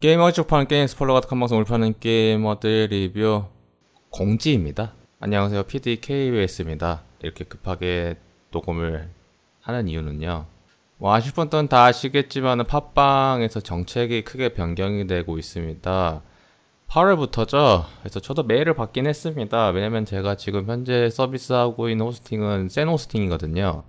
게이머 쪽파는 게임 스포일러 같은 방송 울파는 게이머들 리뷰 공지입니다. 안녕하세요. PD KBS입니다. 이렇게 급하게 녹음을 하는 이유는요. 뭐 아실 분들은 다 아시겠지만 팟빵에서 정책이 크게 변경이 되고 있습니다. 8월부터죠. 그래서 저도 메일을 받긴 했습니다. 왜냐면 제가 지금 현재 서비스하고 있는 호스팅은 센 호스팅이거든요.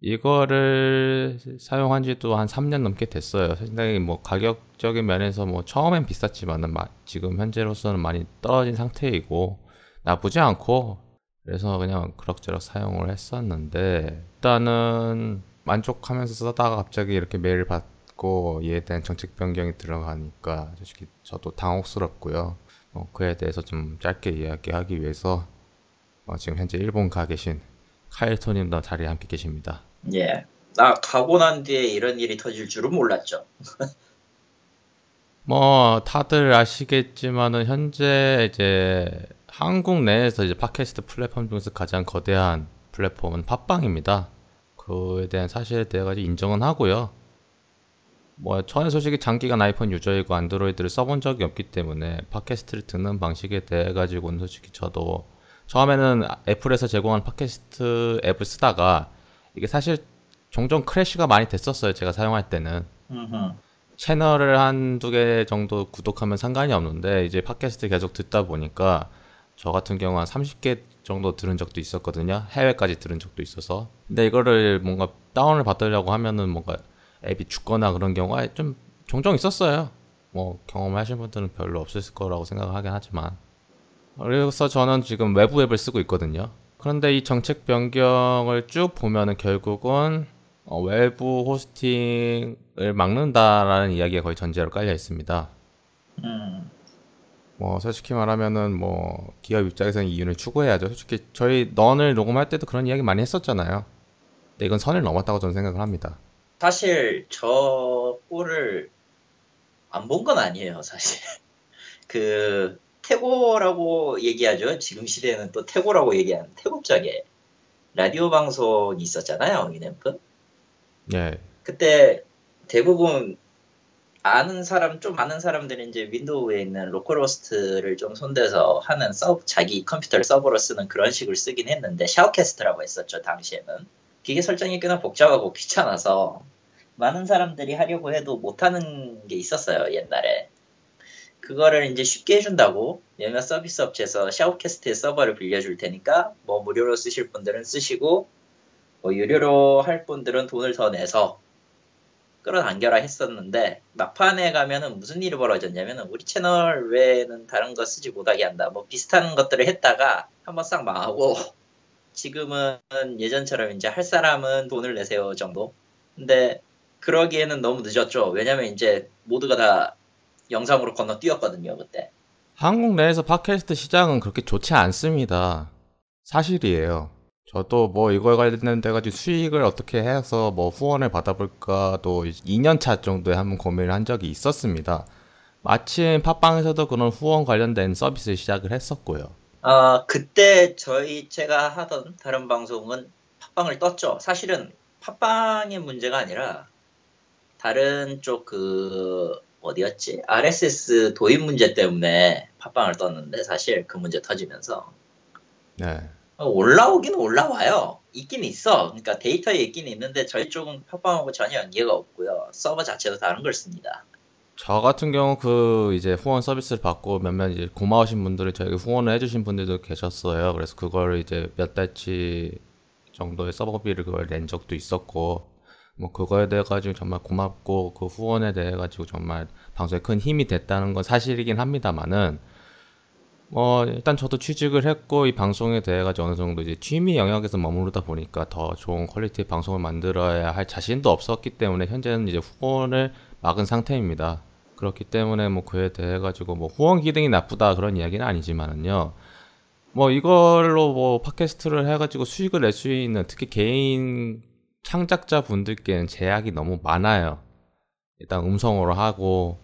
이거를 사용한 지도 한 3년 넘게 됐어요. 상당히 뭐 가격적인 면에서 뭐 처음엔 비쌌지만은 지금 현재로서는 많이 떨어진 상태이고 나쁘지 않고 그래서 그냥 그럭저럭 사용을 했었는데 일단은 만족하면서 쓰다가 갑자기 이렇게 메일을 받고 이에 대한 정책 변경이 들어가니까 솔직히 저도 당혹스럽고요. 어, 그에 대해서 좀 짧게 이야기하기 위해서 어, 지금 현재 일본 가 계신 카일토님도 자리에 함께 계십니다. 예. 나 가고 난 뒤에 이런 일이 터질 줄은 몰랐죠. 뭐 다들 아시겠지만은 현재 이제 한국 내에서 이제 팟캐스트 플랫폼 중에서 가장 거대한 플랫폼은 팟빵입니다. 그에 대한 사실에 대해 가지고 인정은 하고요. 뭐 저는 솔직히 장기간 아이폰 유저이고 안드로이드를 써본 적이 없기 때문에 팟캐스트를 듣는 방식에 대해 가지고는 솔직히 저도 처음에는 애플에서 제공한 팟캐스트 앱을 쓰다가 이게 사실 종종 크래쉬가 많이 됐었어요. 제가 사용할 때는. 채널을 한 두 개 정도 구독하면 상관이 없는데 이제 팟캐스트 계속 듣다 보니까 저 같은 경우 한 30개 정도 들은 적도 있었거든요. 해외까지 들은 적도 있어서. 근데 이거를 뭔가 다운을 받으려고 하면은 뭔가 앱이 죽거나 그런 경우가 좀 종종 있었어요. 뭐 경험하신 분들은 별로 없었을 거라고 생각하긴 하지만. 그래서 저는 지금 외부 앱을 쓰고 있거든요. 그런데 이 정책 변경을 쭉 보면은 결국은 어, 외부 호스팅을 막는다라는 이야기가 거의 전제로 깔려 있습니다. 음. 뭐 솔직히 말하면은 뭐 기업 입장에서는 이윤을 추구해야죠. 솔직히 저희 넌을 녹음할 때도 그런 이야기 많이 했었잖아요. 근데 이건 선을 넘었다고 저는 생각을 합니다. 사실 저 꼴을 안 본 건 아니에요, 사실. 그 태고라고 얘기하죠. 지금 시대에는 또 태고라고 얘기하는 태곳적에 라디오 방송이 있었잖아요. Winamp. 네. 그때 대부분 아는 사람 좀 아는 사람들이 이제 윈도우에 있는 localhost를 좀 손대서 하는 서 자기 컴퓨터를 서버로 쓰는 그런 식을 쓰긴 했는데 SHOUTcast라고 했었죠 당시에는 기계 설정이 꽤나 복잡하고 귀찮아서 많은 사람들이 하려고 해도 못하는 게 있었어요 옛날에 그거를 이제 쉽게 해준다고 몇몇 서비스 업체에서 샤워캐스트의 서버를 빌려줄 테니까 뭐 무료로 쓰실 분들은 쓰시고 뭐 유료로 할 분들은 돈을 더 내서 끌어당겨라 했었는데 막판에 가면은 무슨 일이 벌어졌냐면은 우리 채널 외에는 다른 거 쓰지 못하게 한다. 뭐 비슷한 것들을 했다가 한번 싹 망하고 지금은 예전처럼 이제 할 사람은 돈을 내세요 정도. 근데 그러기에는 너무 늦었죠. 왜냐면 이제 모두가 다 영상으로 건너뛰었거든요 그때. 한국 내에서 팟캐스트 시장은 그렇게 좋지 않습니다. 사실이에요. 저도 뭐 이거에 관련돼 가지고 수익을 어떻게 해서 뭐 후원을 받아볼까도 2년 차 정도에 한번 고민을 한 적이 있었습니다. 마침 팟빵에서도 그런 후원 관련된 서비스를 시작을 했었고요. 아 그때 저희 제가 하던 다른 방송은 팟빵을 떴죠. 사실은 팟빵의 문제가 아니라 다른 쪽 그 어디였지? RSS 도입 문제 때문에 팟빵을 떴는데 사실 그 문제 터지면서 네. 올라오긴 올라와요. 있긴 있어. 그러니까 데이터에 있긴 있는데 저희 쪽은 팟빵하고 전혀 연계가 없고요. 서버 자체도 다른 걸 씁니다. 저 같은 경우 그 이제 후원 서비스를 받고 몇몇 이제 고마우신 분들이 저에게 후원을 해주신 분들도 계셨어요. 그래서 그걸 이제 몇 달치 정도의 서버비를 그걸 낸 적도 있었고 뭐 그거에 대해 가지고 정말 고맙고 그 후원에 대해 가지고 정말 방송에 큰 힘이 됐다는 건 사실이긴 합니다만은 뭐 일단 저도 취직을 했고 이 방송에 대해 가지고 어느 정도 이제 취미 영역에서 머무르다 보니까 더 좋은 퀄리티의 방송을 만들어야 할 자신도 없었기 때문에 현재는 이제 후원을 막은 상태입니다. 그렇기 때문에 뭐 그에 대해 가지고 뭐 후원 기능이 나쁘다 그런 이야기는 아니지만은요. 뭐 이걸로 뭐 팟캐스트를 해가지고 수익을 낼 수 있는 특히 개인 창작자 분들께는 제약이 너무 많아요. 일단 음성으로 하고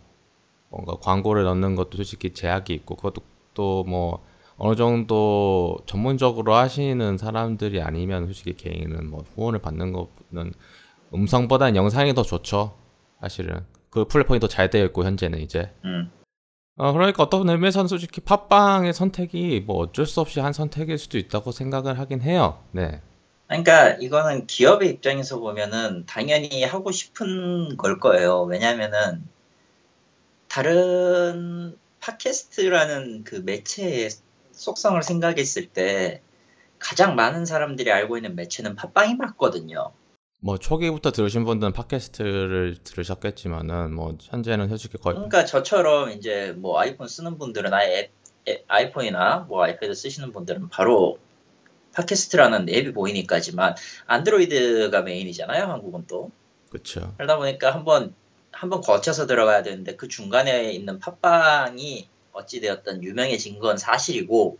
뭔가 광고를 넣는 것도 솔직히 제약이 있고 그것도 또 뭐 어느 정도 전문적으로 하시는 사람들이 아니면 솔직히 개인은 뭐 후원을 받는 것은 음성보다는 영상이 더 좋죠. 사실은 그 플랫폼이 더 잘 되어 있고 현재는 이제. 음. 어, 그러니까 어떤 의미에서는 솔직히 팟빵의 선택이 뭐 어쩔 수 없이 한 선택일 수도 있다고 생각을 하긴 해요. 네. 그러니까 이거는 기업의 입장에서 보면은 당연히 하고 싶은 걸 거예요. 왜냐면은 다른 팟캐스트라는 그 매체의 속성을 생각했을 때 가장 많은 사람들이 알고 있는 매체는 팟빵이 맞거든요. 뭐 초기부터 들으신 분들은 팟캐스트를 들으셨겠지만은 뭐 현재는 솔직히 거의 그러니까 저처럼 이제 뭐 아이폰 쓰는 분들은 아예 앱, 앱, 아이폰이나 뭐 아이패드 쓰시는 분들은 바로 팟캐스트라는 앱이 보이니까지만 안드로이드가 메인이잖아요. 한국은 또. 그렇죠. 그러다 보니까 한번 한번 거쳐서 들어가야 되는데 그 중간에 있는 팟빵이 어찌되었든 유명해진 건 사실이고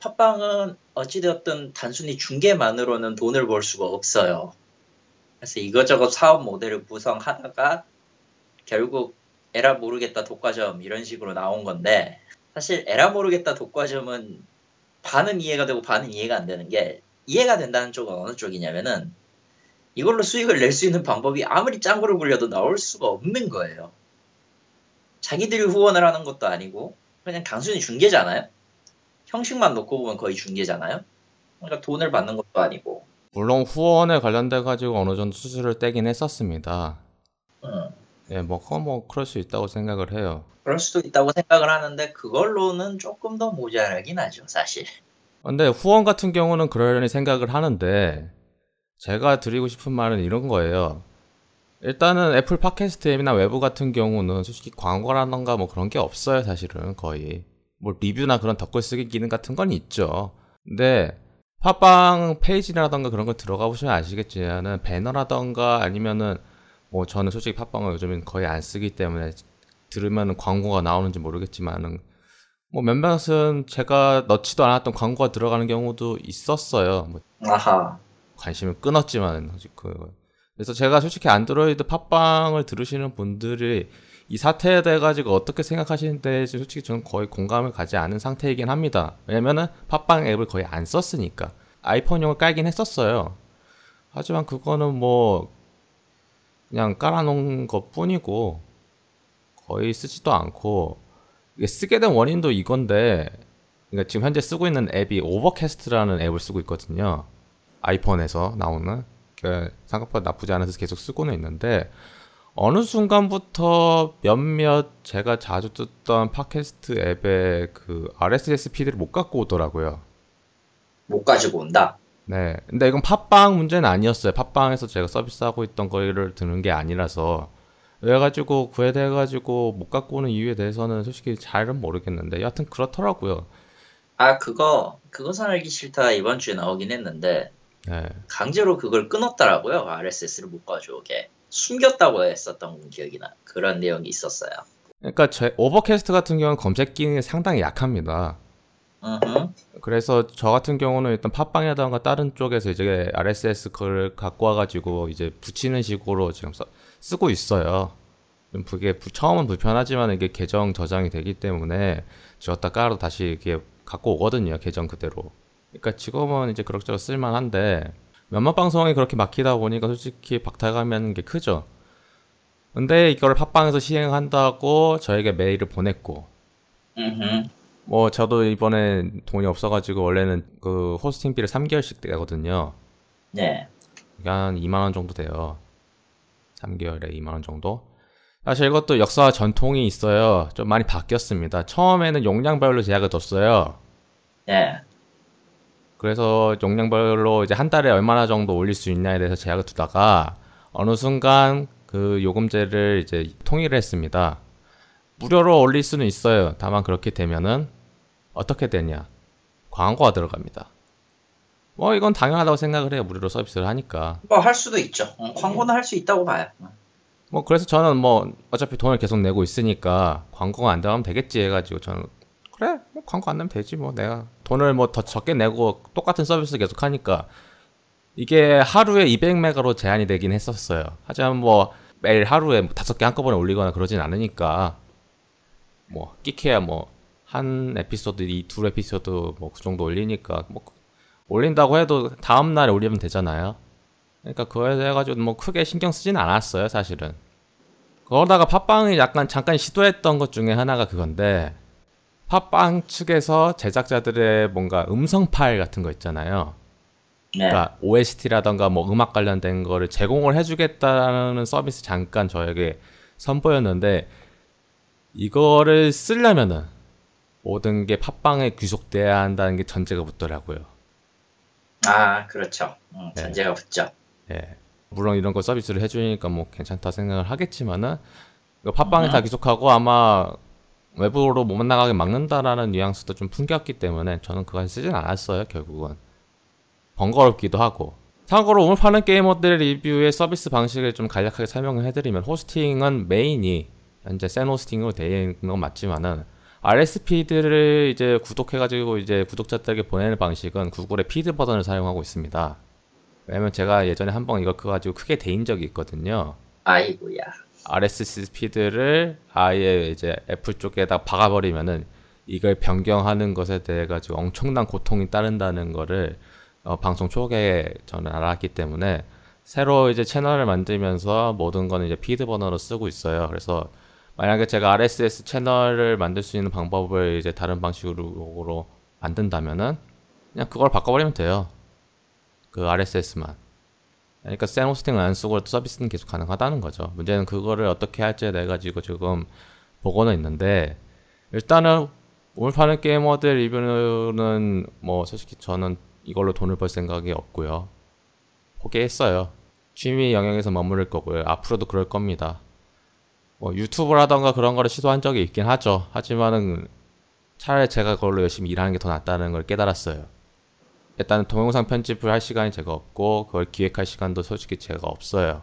팟빵은 어찌되었든 단순히 중계만으로는 돈을 벌 수가 없어요. 그래서 이것저것 사업 모델을 구성하다가 결국 에라 모르겠다 독과점 이런 식으로 나온 건데 사실 에라 모르겠다 독과점은 반은 이해가 되고 반은 이해가 안 되는 게 이해가 된다는 쪽은 어느 쪽이냐면은 이걸로 수익을 낼 수 있는 방법이 아무리 짱구를 굴려도 나올 수가 없는 거예요. 자기들이 후원을 하는 것도 아니고 그냥 단순히 중계잖아요. 형식만 놓고 보면 거의 중계잖아요. 그러니까 돈을 받는 것도 아니고. 물론 후원에 관련돼 가지고 어느 정도 수수료를 떼긴 했었습니다. 음, 예, 뭐 그건 뭐 그럴 수 있다고 생각을 해요. 그럴 수도 있다고 생각을 하는데 그걸로는 조금 더 모자라긴 하죠, 사실. 근데 후원 같은 경우는 그러려니 생각을 하는데 제가 드리고 싶은 말은 이런 거예요. 일단은 애플 팟캐스트 앱이나 외부 같은 경우는 솔직히 광고라던가 뭐 그런 게 없어요, 사실은 거의. 뭐 리뷰나 그런 덧글 쓰기 기능 같은 건 있죠. 근데 팟빵 페이지라던가 그런 거 들어가 보시면 아시겠지만은 배너라던가 아니면은 뭐 저는 솔직히 팟빵을 요즘엔 거의 안 쓰기 때문에 들으면 광고가 나오는지 모르겠지만은 뭐 몇몇은 제가 넣지도 않았던 광고가 들어가는 경우도 있었어요. 뭐 아하. 관심을 끊었지만 그 그래서 제가 솔직히 안드로이드 팟빵을 들으시는 분들이 이 사태에 대해 가지고 어떻게 생각하시는데 솔직히 저는 거의 공감을 가지 않은 상태이긴 합니다. 왜냐면은 팟빵 앱을 거의 안 썼으니까 아이폰용을 깔긴 했었어요. 하지만 그거는 뭐 그냥 깔아놓은 것 뿐이고 거의 쓰지도 않고 쓰게 된 원인도 이건데 그러니까 지금 현재 쓰고 있는 앱이 오버캐스트라는 앱을 쓰고 있거든요. 아이폰에서 나오는 그 생각보다 나쁘지 않아서 계속 쓰고는 있는데 어느 순간부터 몇몇 제가 자주 듣던 팟캐스트 앱의 그 RSS 피드를 못 갖고 오더라고요. 못 가지고 온다. 네. 근데 이건 팟빵 문제는 아니었어요. 팟빵에서 제가 서비스하고 있던 거를 드는 게 아니라서. 그래가지고 그에 대해 가지고 못 갖고 오는 이유에 대해서는 솔직히 잘은 모르겠는데 여하튼 그렇더라고요. 아, 그거, 그것은 알기 싫다 이번 주에 나오긴 했는데, 네. 강제로 그걸 끊었더라고요. RSS를 못 가져오게. 숨겼다고 했었던 기억이 나. 그런 내용이 있었어요. 그러니까 제 오버캐스트 같은 경우는 검색 기능이 상당히 약합니다. 으흠. 그래서 저 같은 경우는 일단 팟빵이라던가 다른 쪽에서 이제 RSS 그걸 갖고 와가지고 이제 붙이는 식으로 지금 써, 쓰고 있어요. 좀 그게 부- 처음은 불편하지만 이게 계정 저장이 되기 때문에 지웠다 깔아도 다시 이렇게 갖고 오거든요. 계정 그대로. 그러니까 지금은 이제 그럭저럭 쓸만한데 몇몇 방송이 그렇게 막히다 보니까 솔직히 박탈감이라는 게 크죠. 근데 이거를 팟빵에서 시행한다고 저에게 메일을 보냈고 으흠. 뭐 저도 이번에 돈이 없어가지고 원래는 그 호스팅비를 3개월씩 내거든요. 네. 한 2만 원 정도 돼요. 3개월에 2만 원 정도. 사실 이것도 역사와 전통이 있어요. 좀 많이 바뀌었습니다. 처음에는 용량별로 제약을 뒀어요. 네. 그래서 용량별로 이제 한 달에 얼마나 정도 올릴 수 있냐에 대해서 제약을 두다가 어느 순간 그 요금제를 이제 통일을 했습니다. 무료로 올릴 수는 있어요. 다만 그렇게 되면은 어떻게 되냐? 광고가 들어갑니다. 뭐 이건 당연하다고 생각을 해요. 무료로 서비스를 하니까. 뭐 할 수도 있죠. 어, 광고는 할 수 있다고 봐요. 뭐 그래서 저는 뭐 어차피 돈을 계속 내고 있으니까 광고가 안 들어가면 되겠지 해가지고 저는 그래 뭐 광고 안 내면 되지 뭐 내가 돈을 뭐 더 적게 내고 똑같은 서비스 계속 하니까 이게 하루에 200메가로 제한이 되긴 했었어요. 하지만 뭐 매일 하루에 뭐 다섯 개 한꺼번에 올리거나 그러진 않으니까 뭐 끼케야 뭐 한 에피소드 이둘 에피소드 뭐 그 정도 올리니까 뭐 올린다고 해도 다음 날에 올리면 되잖아요. 그러니까 그거에 대해 가지고 뭐 크게 신경 쓰진 않았어요, 사실은. 그러다가 팟빵이 약간 잠깐 시도했던 것 중에 하나가 그건데 팟빵 측에서 제작자들의 뭔가 음성 파일 같은 거 있잖아요. 네. 그러니까 OST라던가 뭐 음악 관련된 거를 제공을 해주겠다는 서비스 잠깐 저에게 선보였는데 이거를 쓰려면은 모든 게 팟빵에 귀속돼야 한다는 게 전제가 붙더라고요. 아, 그렇죠. 음, 네. 전제가 붙죠. 예. 물론 이런 거 서비스를 해주니까 뭐 괜찮다 생각을 하겠지만은 이거 팟빵에 음. 다 귀속하고 아마 외부로 못 나가게 막는다라는 뉘앙스도 좀 풍겼기 때문에 저는 그걸 쓰진 않았어요 결국은 번거롭기도 하고 참고로 오늘 파는 게이머들 리뷰의 서비스 방식을 좀 간략하게 설명을 해드리면 호스팅은 메인이 현재 센 호스팅으로 되어 있는 건 맞지만은 RS 피드를 이제 구독해가지고 이제 구독자들에게 보내는 방식은 구글의 피드 버전을 사용하고 있습니다. 왜냐면 제가 예전에 한 번 이거 그거 가지고 크게 데인 적이 있거든요. 아이고야. RSS feed를 아예 이제 애플 쪽에다 박아버리면은 이걸 변경하는 것에 대해 가지고 엄청난 고통이 따른다는 거를 어, 방송 초기에 저는 알았기 때문에 새로 이제 채널을 만들면서 모든 거는 이제 피드 번호로 쓰고 있어요. 그래서 만약에 제가 RSS 채널을 만들 수 있는 방법을 이제 다른 방식으로 만든다면은 그냥 그걸 바꿔버리면 돼요. 그 RSS만. 그러니까 센 호스팅을 안 쓰고 서비스는 계속 가능하다는 거죠. 문제는 그거를 어떻게 할지에 대해 가지고 지금 보고는 있는데 일단은 오늘 파는 게이머들 리뷰는 뭐 솔직히 저는 이걸로 돈을 벌 생각이 없고요. 포기했어요. 취미 영역에서 머무를 거고요. 앞으로도 그럴 겁니다. 뭐 유튜브라던가 그런 거를 시도한 적이 있긴 하죠. 하지만은 차라리 제가 그걸로 열심히 일하는 게 더 낫다는 걸 깨달았어요. 일단은 동영상 편집을 할 시간이 제가 없고 그걸 기획할 시간도 솔직히 제가 없어요.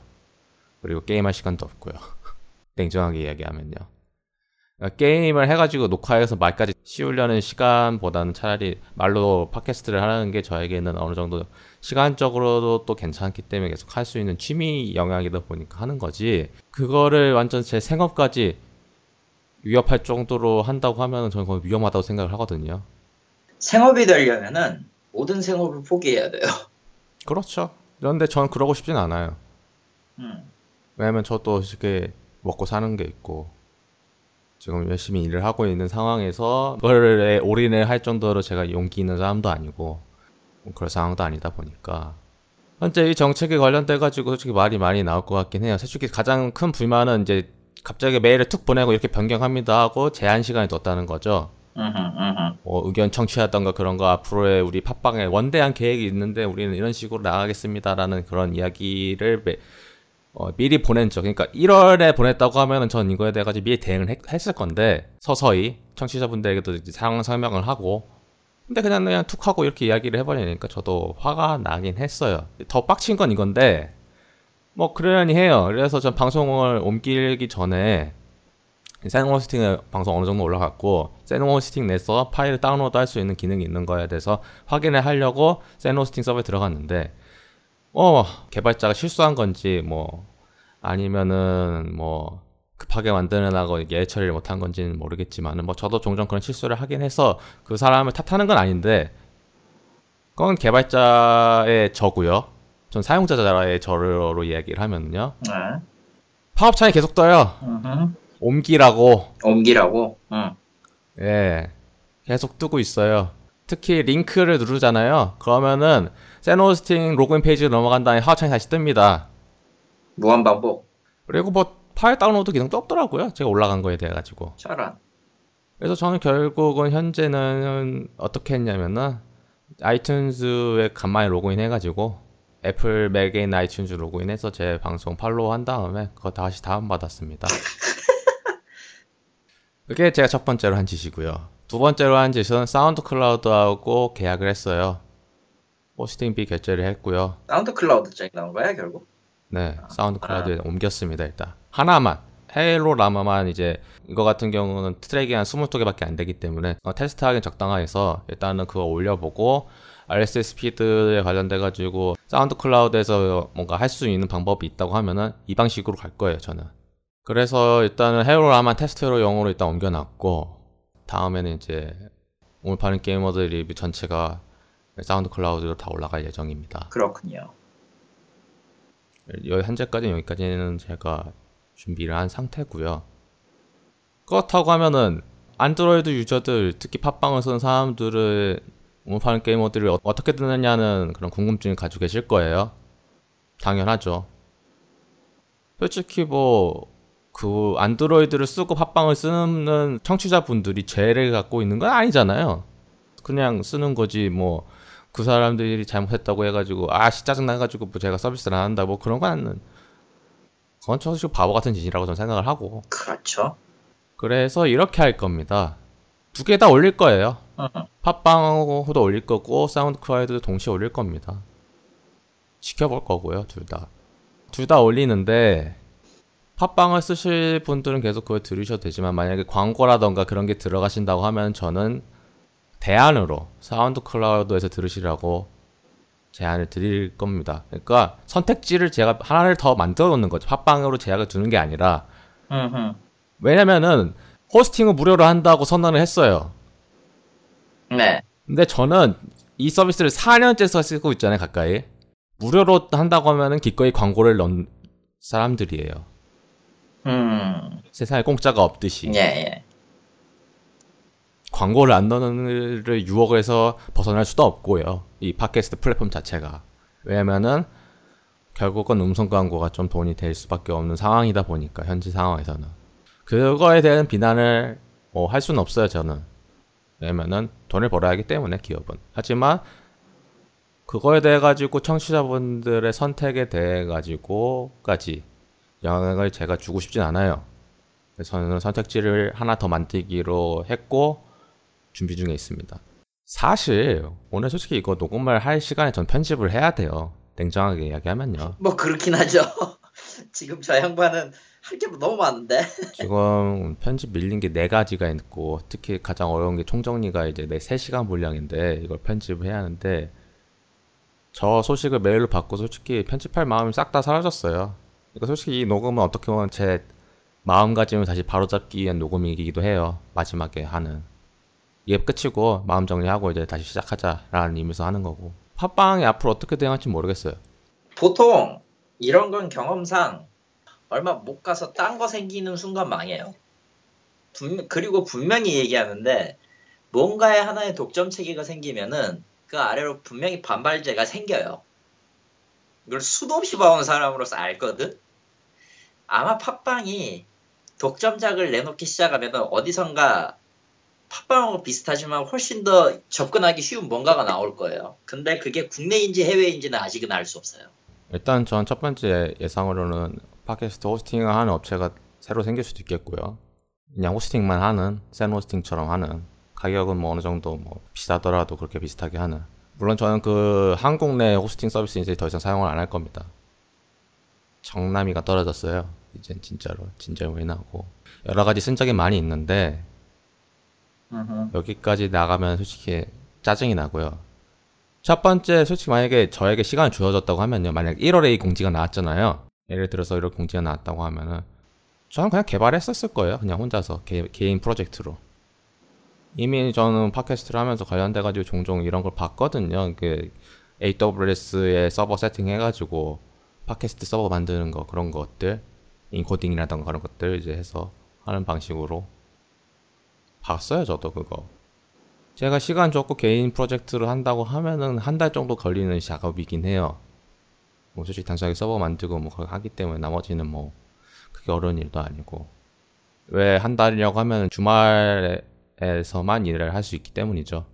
그리고 게임할 시간도 없고요. 냉정하게 이야기하면요. 그러니까 게임을 해가지고 녹화해서 말까지 씌우려는 시간보다는 차라리 말로 팟캐스트를 하는 게 저에게는 어느 정도 시간적으로도 또 괜찮기 때문에 계속 할 수 있는 취미 영역이다 보니까 하는 거지. 그거를 완전 제 생업까지 위협할 정도로 한다고 하면 저는 그건 위험하다고 생각을 하거든요. 생업이 되려면은 모든 생업을 포기해야 돼요. 그렇죠. 그런데 저는 그러고 싶진 않아요. 음. 왜냐면 저도 이렇게 먹고 사는 게 있고 지금 열심히 일을 하고 있는 상황에서 그거를 올인을 할 정도로 제가 용기 있는 사람도 아니고 뭐 그럴 상황도 아니다 보니까 현재 이 정책에 관련돼 가지고 솔직히 말이 많이 나올 것 같긴 해요. 솔직히 가장 큰 불만은 이제 갑자기 메일을 툭 보내고 이렇게 변경합니다 하고 제한 시간이 뒀다는 거죠. 뭐 의견 청취하던가 그런 거 앞으로의 우리 팟빵에 원대한 계획이 있는데 우리는 이런 식으로 나가겠습니다라는 그런 이야기를 매- 어, 미리 보낸 적. 그러니까 1월에 보냈다고 하면은 전 이거에 대해 가지고 미리 대응을 했, 했을 건데 서서히 청취자분들에게도 상황 설명을 하고 근데 그냥 그냥 툭 하고 이렇게 이야기를 해버리니까 저도 화가 나긴 했어요. 더 빡친 건 이건데 뭐 그러려니 해요. 그래서 전 방송을 옮기기 전에 센 호스팅을 방송 어느 정도 올라갔고 센 호스팅 내서 파일을 다운로드 할 수 있는 기능이 있는 거에 대해서 확인을 하려고 센 호스팅 서버에 들어갔는데 어 개발자가 실수한 건지 뭐 아니면은 뭐 급하게 만드느라고 예처리를 못한 건지는 모르겠지만은 뭐 저도 종종 그런 실수를 하긴 해서 그 사람을 탓하는 건 아닌데 그건 개발자의 저고요. 전 사용자의 저로 이야기를 하면요. 네. 팝업 창이 계속 떠요. 음흠. 옮기라고 옮기라고. 음. 예, 계속 뜨고 있어요. 특히 링크를 누르잖아요. 그러면은 새 hosting 로그인 페이지로 넘어간 다음에 팝업 창이 다시 뜹니다. 무한 반복. 그리고 뭐 파일 다운로드 기능도 없더라고요. 제가 올라간 거에 대해 가지고. 저런. 그래서 저는 결국은 현재는 어떻게 했냐면은 아이튠즈에 간만에 로그인 해가지고 애플 맥에 있는 아이튠즈 로그인해서 제 방송 follow 한 다음에 그거 다시 다운받았습니다. 그게 제가 첫 번째로 한 짓이고요. 두 번째로 한 짓은 사운드 클라우드하고 계약을 했어요. hosting비 결제를 했고요. 사운드 클라우드 쪽에 나온 거야 결국? 네, 사운드 클라우드에 옮겼습니다, 일단. 하나만. 헤일로 라마만 이제 이거 같은 경우는 트랙이 한 22개밖에 안 되기 때문에 어, 테스트하기 적당해서 일단은 그거 올려보고 RSS feed에 관련돼 가지고 사운드 클라우드에서 뭔가 할 수 있는 방법이 있다고 하면은 이 방식으로 갈 거예요, 저는. 그래서 일단은 헤일로 라마 테스트로 용으로 일단 옮겨놨고 다음에는 이제 우물 파는 게이머들 리뷰 전체가 사운드 클라우드로 다 올라갈 예정입니다. 그렇군요. 여- 현재까지 여기까지는 제가 준비를 한 상태고요. 그렇다고 하면은 안드로이드 유저들 특히 팟빵을 쓰는 사람들을 음파는 게이머들이 어- 어떻게 듣느냐는 그런 궁금증을 가지고 계실 거예요. 당연하죠. 솔직히 뭐 그 안드로이드를 쓰고 팟빵을 쓰는 청취자분들이 죄를 갖고 있는 건 아니잖아요. 그냥 쓰는 거지 뭐 그 사람들이 잘못했다고 해가지고 아씨 짜증 나가지고 뭐 제가 서비스를 안 한다 뭐 그런 거는 그건 사실 바보 같은 짓이라고 저는 생각을 하고 그렇죠. 그래서 이렇게 할 겁니다. 두 개 다 올릴 거예요. 음. 팟빵도 올릴 거고 사운드 클라우드도 동시에 올릴 겁니다. 지켜볼 거고요, 둘 다. 둘 다 올리는데 팟빵을 쓰실 분들은 계속 그걸 들으셔도 되지만 만약에 광고라던가 그런 게 들어가신다고 하면 저는 대안으로 사운드 클라우드에서 들으시라고 제안을 드릴 겁니다. 그러니까 선택지를 제가 하나를 더 만들어 놓는 거죠. 팟빵으로 제약을 두는 게 아니라 음흠. 왜냐면은 호스팅을 무료로 한다고 선언을 했어요. 네. 근데 저는 이 서비스를 4년째 쓰고 있잖아요, 가까이. 무료로 한다고 하면은 기꺼이 광고를 넣은 사람들이에요. 음. 세상에 공짜가 없듯이. 예, 예. 광고를 안 넣는 유혹에서 벗어날 수도 없고요. 이 팟캐스트 플랫폼 자체가. 왜냐면은 결국은 음성 광고가 좀 돈이 될 수밖에 없는 상황이다 보니까 현재 상황에서는 그거에 대한 비난을 뭐 할 수는 없어요 저는 왜냐면은 돈을 벌어야 하기 때문에 기업은 하지만 그거에 대해 가지고 청취자분들의 선택에 대해 가지고까지 영향을 제가 주고 싶진 않아요 그래서 저는 선택지를 하나 더 만들기로 했고 준비 중에 있습니다. 사실 오늘 솔직히 이거 녹음을 할 시간에 전 편집을 해야 돼요. 냉정하게 이야기하면요. 뭐 그렇긴 하죠. 지금 저 양반은 할 게 너무 많은데. 지금 편집 밀린 게 네 가지가 있고 특히 가장 어려운 게 총정리가 이제 내 3시간 분량인데 이걸 편집을 해야 하는데 저 소식을 메일로 받고 솔직히 편집할 마음이 싹 다 사라졌어요. 그러니까 솔직히 이 녹음은 어떻게 보면 제 마음가짐을 다시 바로잡기 위한 녹음이기도 해요. 마지막에 하는. 이게 끝이고 마음 정리하고 이제 다시 시작하자라는 의미에서 하는 거고. 팟빵이 앞으로 어떻게 대응할지 모르겠어요. 보통 이런 건 경험상 얼마 못 가서 딴 거 생기는 순간 망해요. 분- 그리고 분명히 얘기하는데 뭔가의 하나의 독점 체계가 생기면은 그 아래로 분명히 반발제가 생겨요. 이걸 수도 없이 봐온 사람으로서 알거든. 아마 팟빵이 독점작을 내놓기 시작하면은 어디선가 팟빵하고 비슷하지만 훨씬 더 접근하기 쉬운 뭔가가 나올 거예요. 근데 그게 국내인지 해외인지는 아직은 알 수 없어요. 일단 전 첫 번째 예상으로는 팟캐스트 호스팅을 하는 업체가 새로 생길 수도 있겠고요. 그냥 호스팅만 하는 센 호스팅처럼 하는 가격은 뭐 어느 정도 뭐 비싸더라도 그렇게 비슷하게 하는 물론 저는 그 한국 내 호스팅 서비스 이제 더 이상 사용을 안 할 겁니다. 정남이가 떨어졌어요. 이젠 진짜로 진절머리 나고 여러 가지 쓴 적이 많이 있는데 여기까지 나가면 솔직히 짜증이 나고요. 첫 번째, 솔직히 만약에 저에게 시간이 주어졌다고 하면요. 만약 1월에 이 공지가 나왔잖아요. 예를 들어서 이런 공지가 나왔다고 하면은 저는 그냥 개발했었을 거예요. 그냥 혼자서 개, 개인 프로젝트로. 이미 저는 팟캐스트를 하면서 관련돼가지고 종종 이런 걸 봤거든요. 그 AWS에 서버 세팅해가지고 팟캐스트 서버 만드는 거 그런 것들 인코딩이라던가 그런 것들 이제 해서 하는 방식으로 봤어요. 저도 그거. 제가 시간 줬고 개인 프로젝트를 한다고 하면은 한 달 정도 걸리는 작업이긴 해요. 뭐 솔직히 단순하게 서버 만들고 뭐 그거 하기 때문에 나머지는 뭐 그게 어려운 일도 아니고 왜 한 달이라고 하면 주말에서만 일을 할 수 있기 때문이죠.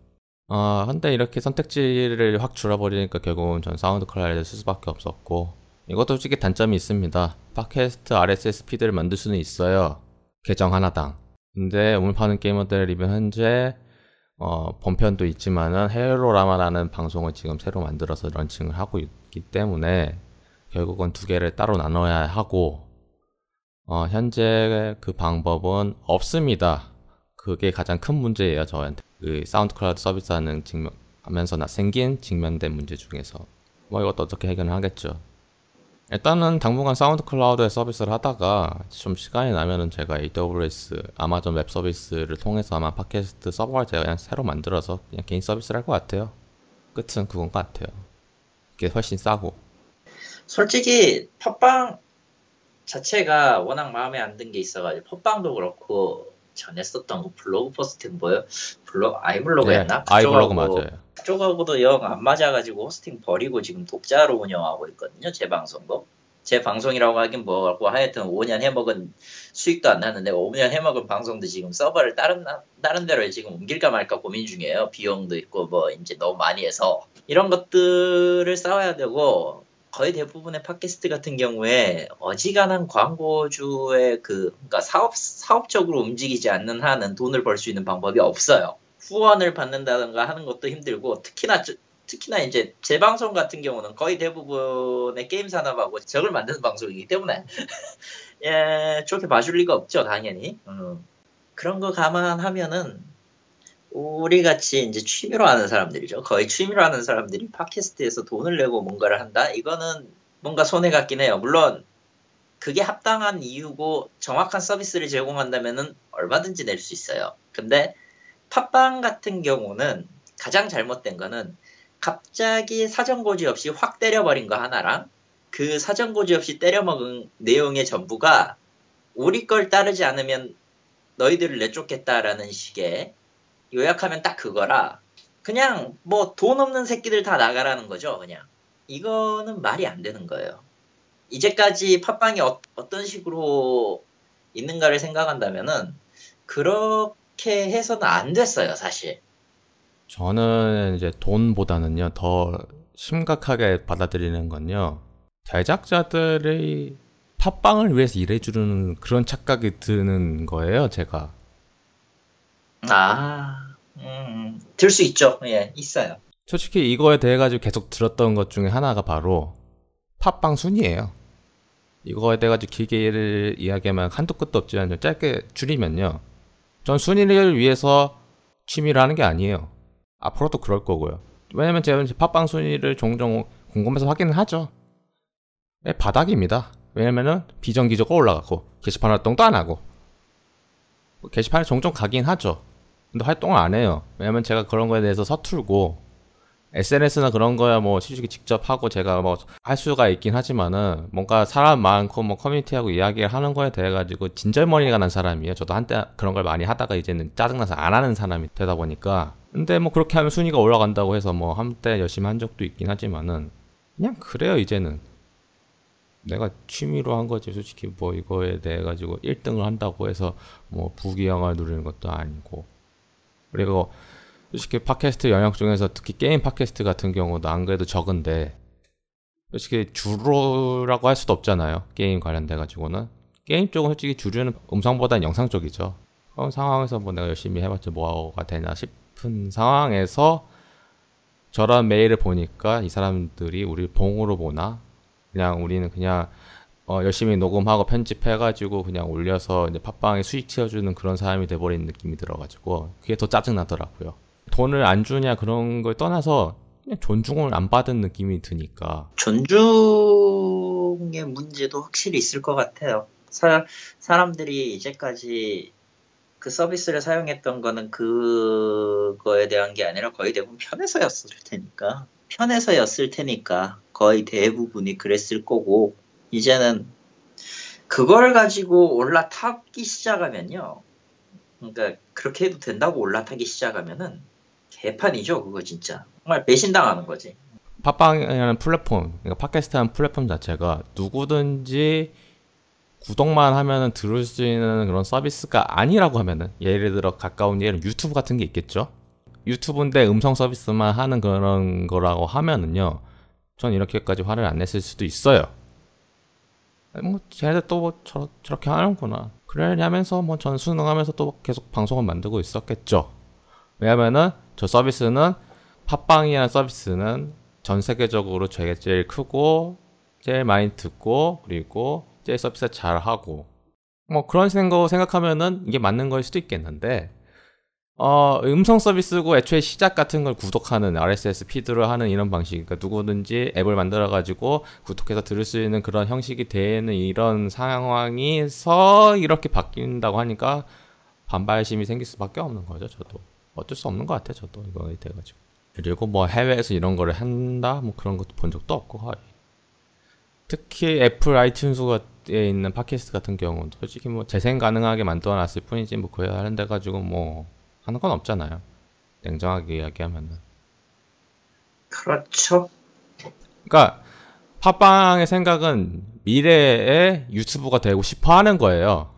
아 근데 이렇게 선택지를 확 줄여버리니까 결국은 전 사운드 클라우드를 쓸 수밖에 없었고 이것도 솔직히 단점이 있습니다. 팟캐스트 RSS feed를 만들 수는 있어요. 계정 하나당. 근데 우물 파는 게이머들 리뷰 현재 어, 본편도 있지만은 헤로라마라는 방송을 지금 새로 만들어서 launching을 하고 있기 때문에 결국은 두 개를 따로 나눠야 하고 어, 현재 그 방법은 없습니다. 그게 가장 큰 문제예요, 저한테. 그 사운드 클라우드 서비스 하는 직면, 하면서 나 생긴 직면된 문제 중에서. 뭐 이것도 어떻게 해결을 하겠죠. 일단은 당분간 사운드 클라우드에 서비스를 하다가 좀 시간이 나면은 제가 AWS 아마존 웹 서비스를 통해서 아마 팟캐스트 서버를 제가 그냥 새로 만들어서 그냥 개인 서비스를 할 것 같아요. 끝은 그건 것 같아요. 그게 훨씬 싸고. 솔직히 팟빵 자체가 워낙 마음에 안 든 게 있어가지고 팟빵도 그렇고 전에 썼던 거 블로그 포스팅 뭐요? 블로 아이블로그였나? 네, 아이블로그 맞아요. 그쪽하고도 영 안 맞아가지고 hosting 버리고 지금 독자로 운영하고 있거든요. 제 방송도. 제 방송이라고 하긴 뭐고 하여튼 5년 해먹은 수익도 안 나는데 5년 해먹은 방송도 지금 서버를 다른 나- 다른 데로 지금 옮길까 말까 고민 중이에요. 비용도 있고 뭐 이제 너무 많이 해서 이런 것들을 쌓아야 되고 거의 대부분의 팟캐스트 같은 경우에 어지간한 광고주의 그 그러니까 사업 사업적으로 움직이지 않는 한은 돈을 벌 수 있는 방법이 없어요. 후원을 받는다든가 하는 것도 힘들고 특히나 저- 특히나 이제 제 방송 같은 경우는 거의 대부분의 게임 산업하고 적을 만드는 방송이기 때문에 예 좋게 봐줄 리가 없죠 당연히 음. 그런 거 감안하면은 우리 같이 이제 취미로 하는 사람들이죠. 거의 취미로 하는 사람들이 팟캐스트에서 돈을 내고 뭔가를 한다? 이거는 뭔가 손해 같긴 해요. 물론 그게 합당한 이유고 정확한 서비스를 제공한다면은 얼마든지 낼 수 있어요. 근데 팟빵 같은 경우는 가장 잘못된 거는 갑자기 사전 고지 없이 확 때려버린 거 하나랑 그 사전 고지 없이 때려먹은 내용의 전부가 우리 걸 따르지 않으면 너희들을 내쫓겠다라는 식의 요약하면 딱 그거라 그냥 뭐 돈 없는 새끼들 다 나가라는 거죠 그냥. 이거는 말이 안 되는 거예요. 이제까지 팟빵이 어, 떤 식으로 있는가를 생각한다면은 그렇게 해서는 안 됐어요 사실. 저는 이제 돈보다는요, 더 심각하게 받아들이는 건요, 제작자들의 팟빵을 위해서 일해주는 그런 착각이 드는 거예요, 제가. 아, 음, 들 수 있죠. 예, 있어요. 솔직히 이거에 대해 가지고 계속 들었던 것 중에 하나가 바로 팟빵 순위예요. 이거에 대해 가지고 길게 이야기하면 한도 끝도 없지만 짧게 줄이면요. 전 순위를 위해서 취미를 하는 게 아니에요. 앞으로도 그럴 거고요. 왜냐면 제가 이제 팟빵 순위를 종종 궁금해서 확인을 하죠. 예, 바닥입니다. 왜냐면은 비정기적으로 올라가고 게시판 활동도 안 하고 게시판에 종종 가긴 하죠. 근데 활동을 안 해요. 왜냐면 제가 그런 거에 대해서 서툴고 SNS나 그런 거야 뭐 솔직히 직접 하고 제가 뭐 할 수가 있긴 하지만은 뭔가 사람 많고 뭐 커뮤니티하고 이야기를 하는 거에 대해 가지고 진절머리가 난 사람이에요. 저도 한때 그런 걸 많이 하다가 이제는 짜증나서 안 하는 사람이 되다 보니까 근데 뭐 그렇게 하면 순위가 올라간다고 해서 뭐 한때 열심히 한 적도 있긴 하지만은 그냥 그래요 이제는 내가 취미로 한 거지 솔직히 뭐 이거에 대해 가지고 1등을 한다고 해서 뭐 부귀영화를 누리는 것도 아니고 그리고 솔직히 팟캐스트 영역 중에서 특히 게임 팟캐스트 같은 경우도 안 그래도 적은데 솔직히 주로라고 할 수도 없잖아요. 게임 관련돼 가지고는. 게임 쪽은 솔직히 주류는 음성보다는 영상 쪽이죠. 그런 상황에서 뭐 내가 열심히 해봤자 뭐가 되나 싶은 상황에서 저런 메일을 보니까 이 사람들이 우리 봉으로 보나? 그냥 우리는 그냥 어, 열심히 녹음하고 편집해가지고 그냥 올려서 이제 팟빵에 수익 채워주는 그런 사람이 돼버린 느낌이 들어가지고 그게 더 짜증나더라고요. 돈을 안 주냐 그런 걸 떠나서 그냥 존중을 안 받은 느낌이 드니까 존중의 문제도 확실히 있을 것 같아요. 사, 사람들이 이제까지 그 서비스를 사용했던 거는 그거에 대한 게 아니라 거의 대부분 편해서였을 테니까. 편해서였을 테니까 거의 대부분이 그랬을 거고 이제는 그걸 가지고 올라타기 시작하면요. 그러니까 그렇게 해도 된다고 올라타기 시작하면은 개판이죠, 그거 진짜. 정말 배신당하는 거지. 팟빵이라는 플랫폼, 그러니까 팟캐스트라는 플랫폼 자체가 누구든지 구독만 하면은 들을 수 있는 그런 서비스가 아니라고 하면은 예를 들어 가까운 예는 유튜브 같은 게 있겠죠. 유튜브인데 음성 서비스만 하는 그런 거라고 하면은요. 전 이렇게까지 화를 안 냈을 수도 있어요. 뭐 쟤네들 또 뭐 저, 저렇게 하는구나. 그러냐면서 뭐 전 수능하면서 또 계속 방송을 만들고 있었겠죠. 왜냐면은 저 서비스는 팟빵이라는 서비스는 전 세계적으로 제일 제일 크고 제일 많이 듣고 그리고 제일 서비스 잘 하고 뭐 그런 생각 생각하면은 이게 맞는 거일 수도 있겠는데 어 음성 서비스고 애초에 시작 같은 걸 구독하는 RSS 피드로 하는 이런 방식. 그러니까 누구든지 앱을 만들어 가지고 구독해서 들을 수 있는 그런 형식이 되는 이런 상황에서 이렇게 바뀐다고 하니까 반발심이 생길 수밖에 없는 거죠 저도. 어쩔 수 없는 것 같아요 저도 이거에 대해 가지고. 그리고 뭐 해외에서 이런 거를 한다? 뭐 그런 것도 본 적도 없고 특히 애플 아이튠즈에 있는 팟캐스트 같은 경우는 솔직히 뭐 재생 가능하게 만들어 놨을 뿐이지 뭐 그에 관련돼 가지고 뭐 하는 건 없잖아요. 냉정하게 이야기하면은. 그렇죠. 그러니까 팟빵의 생각은 미래의 유튜브가 되고 싶어 하는 거예요.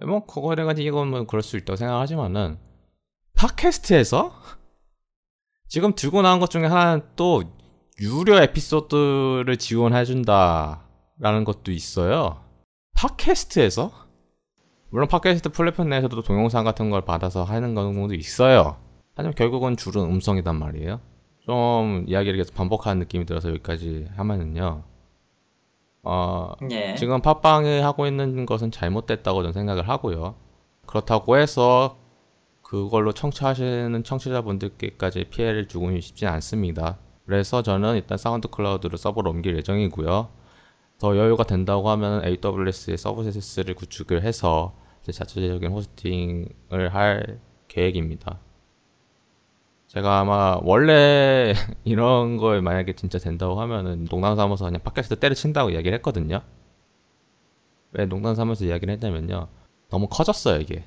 뭐 그거에 가지고 이건 뭐 그럴 수 있다고 생각하지만은 팟캐스트에서 지금 들고 나온 것 중에 하나는 또 유료 에피소드를 지원해 준다라는 것도 있어요. 팟캐스트에서 물론 팟캐스트 플랫폼 내에서도 동영상 같은 걸 받아서 하는 경우도 있어요. 하지만 결국은 줄은 음성이단 말이에요. 좀 이야기를 계속 반복하는 느낌이 들어서 여기까지 하면은요. 어, 예. 지금 팟빵이 하고 있는 것은 잘못됐다고 저는 생각을 하고요. 그렇다고 해서 그걸로 청취하시는 청취자분들께까지 피해를 주고 싶진 않습니다. 그래서 저는 일단 사운드 클라우드로 서버로 옮길 예정이고요. 더 여유가 된다고 하면 AWS의 서비스를 구축을 해서 제 자체적인 호스팅을 할 계획입니다. 제가 아마 원래 이런 걸 만약에 진짜 된다고 하면은 농담 삼아서 그냥 팟캐스트 때려친다고 이야기를 했거든요. 왜 농담 삼아서 이야기를 했냐면요. 너무 커졌어요, 이게.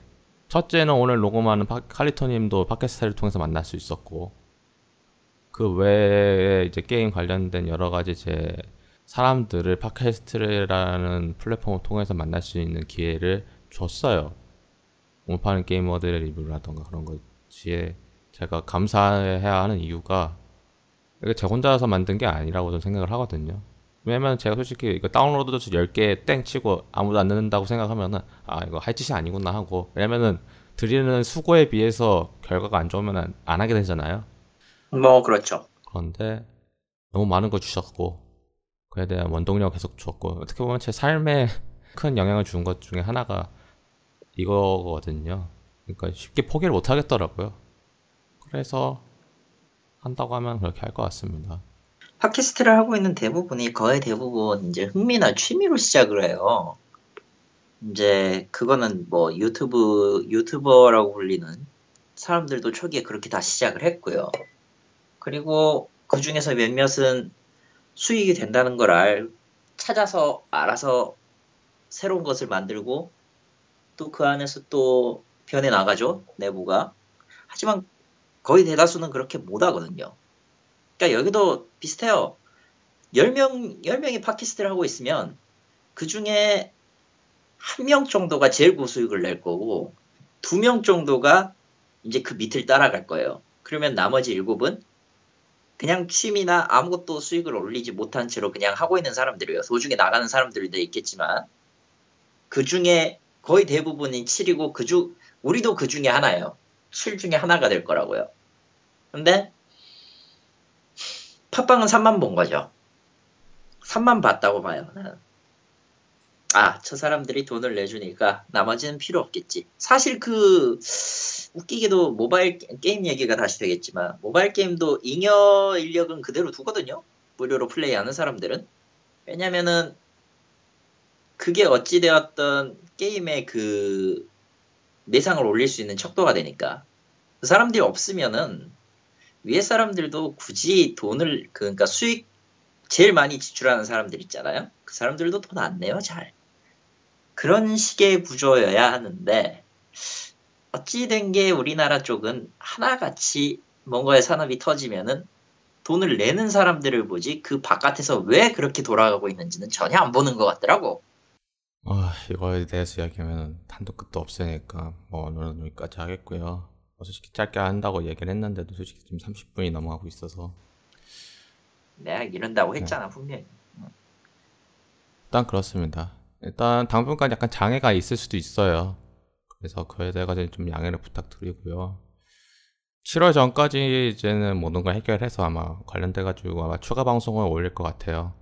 첫째는 오늘 녹음하는 파, 칼리토님도 팟캐스트를 통해서 만날 수 있었고, 그 외에 이제 게임 관련된 여러 가지 제 사람들을 팟캐스트라는 플랫폼을 통해서 만날 수 있는 기회를 줬어요. 오파는 게이머들의 리뷰라던가 그런 것이 제가 감사해야 하는 이유가 이게 제 혼자서 만든 게 아니라고 저는 생각을 하거든요. 왜냐면 제가 솔직히 이거 다운로드도 10개 땡 치고 아무도 안 듣는다고 생각하면은 아 이거 할 짓이 아니구나 하고 왜냐면은 드리는 수고에 비해서 결과가 안 좋으면 안, 안 하게 되잖아요. 뭐 그렇죠. 그런데 너무 많은 걸 주셨고 그에 대한 원동력 계속 주었고 어떻게 보면 제 삶에 큰 영향을 준 것 중에 하나가 이거거든요. 그러니까 쉽게 포기를 못 하겠더라고요. 그래서 한다고 하면 그렇게 할 것 같습니다. 팟캐스트를 하고 있는 대부분이 거의 대부분 이제 흥미나 취미로 시작을 해요. 이제 그거는 뭐 유튜브 유튜버라고 불리는 사람들도 초기에 그렇게 다 시작을 했고요. 그리고 그 중에서 몇몇은 수익이 된다는 걸 알, 찾아서 알아서 새로운 것을 만들고 또 그 안에서 또 변해 나가죠 내부가. 하지만 거의 대다수는 그렇게 못 하거든요. 그러니까 여기도 비슷해요. 10명, 10명이 팟캐스트를 하고 있으면 그 중에 한 명 정도가 제일 고수익을 낼 거고 두 명 정도가 이제 그 밑을 따라갈 거예요. 그러면 나머지 7은 그냥 취미나 아무것도 수익을 올리지 못한 채로 그냥 하고 있는 사람들이에요. 소중에 나가는 사람들도 있겠지만 그 중에 거의 대부분이 7이고 그중 우리도 그 중에 하나예요. 7 중에 하나가 될 거라고요. 근데 팟빵은 3만 본 거죠. 3만 봤다고 봐요. 아, 저 사람들이 돈을 내주니까 나머지는 필요 없겠지. 사실 그 웃기게도 모바일 게임 얘기가 다시 되겠지만 모바일 게임도 잉여 인력은 그대로 두거든요. 무료로 플레이하는 사람들은. 왜냐면은 그게 어찌되었던 게임의 그 내상을 올릴 수 있는 척도가 되니까. 그 사람들이 없으면은 위에 사람들도 굳이 돈을 그러니까 수익 제일 많이 지출하는 사람들 있잖아요. 그 사람들도 돈 안 내요, 잘. 그런 식의 구조여야 하는데 어찌된 게 우리나라 쪽은 하나같이 뭔가의 산업이 터지면은 돈을 내는 사람들을 보지 그 바깥에서 왜 그렇게 돌아가고 있는지는 전혀 안 보는 것 같더라고. 아, 이거에 대해서 이야기하면 한도 끝도 없으니까 뭐 오늘은 여기까지 하겠고요. 솔직히 짧게 한다고 얘기를 했는데도 솔직히 지금 30분이 넘어가고 있어서 내가 이런다고 했잖아 분명히. 일단 그렇습니다. 일단 당분간 약간 장애가 있을 수도 있어요. 그래서 그에 대해서 좀 양해를 부탁드리고요. 7월 전까지 이제는 모든 걸 해결해서 아마 관련돼가지고 아마 추가 방송을 올릴 것 같아요.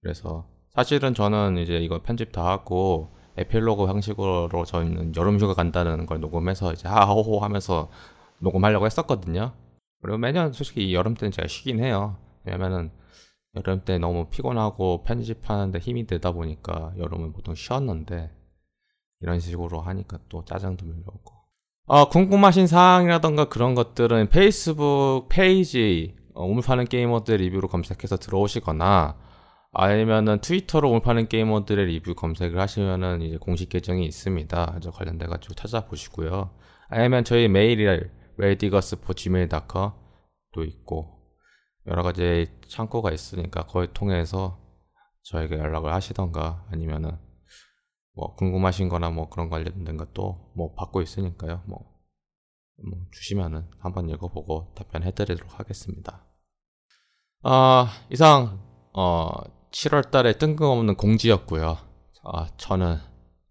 그래서 사실은 저는 이제 이거 편집 다 하고 에필로그 형식으로 저는 여름 휴가 간다는 걸 녹음해서 이제 하호호 하면서 녹음하려고 했었거든요. 그리고 매년 솔직히 여름 때는 제가 쉬긴 해요. 왜냐면은 여름 때 너무 피곤하고 편집하는데 힘이 들다 보니까 여름은 보통 쉬었는데 이런 식으로 하니까 또 짜증도 밀려오고 어, 궁금하신 사항이라던가 그런 것들은 페이스북 페이지 어, 우물 파는 게이머들 리뷰로 검색해서 들어오시거나 아니면은 트위터로 우물 파는 게이머들의 리뷰 검색을 하시면은 이제 공식 계정이 있습니다. 저 관련돼 가지고 찾아보시고요. 아니면 저희 메일이 radigus.gmail.com도 있고 여러 가지 창구가 있으니까 그걸 통해서 저에게 연락을 하시던가 아니면은 뭐 궁금하신 거나 뭐 그런 관련된 것도 뭐 받고 있으니까요. 뭐, 뭐 주시면은 한번 읽어보고 답변해 드리도록 하겠습니다. 아, 이상 어 7월 달에 뜬금없는 공지였고요. 아, 저는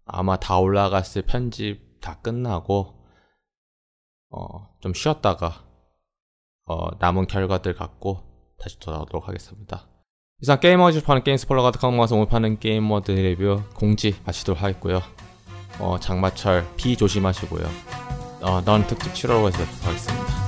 아마 다 올라갔을 편집 다 끝나고 어, 좀 쉬었다가 어, 남은 결과들 갖고 다시 돌아오도록 하겠습니다. 이상 게이머즈 파는 게임 스포러 가득한 모아서 오늘 파는 게이머드 리뷰 공지 마치도록 하겠고요. 어, 장마철 비 조심하시고요. 어, 넌 특집 7월호에서 뵙도록 하겠습니다.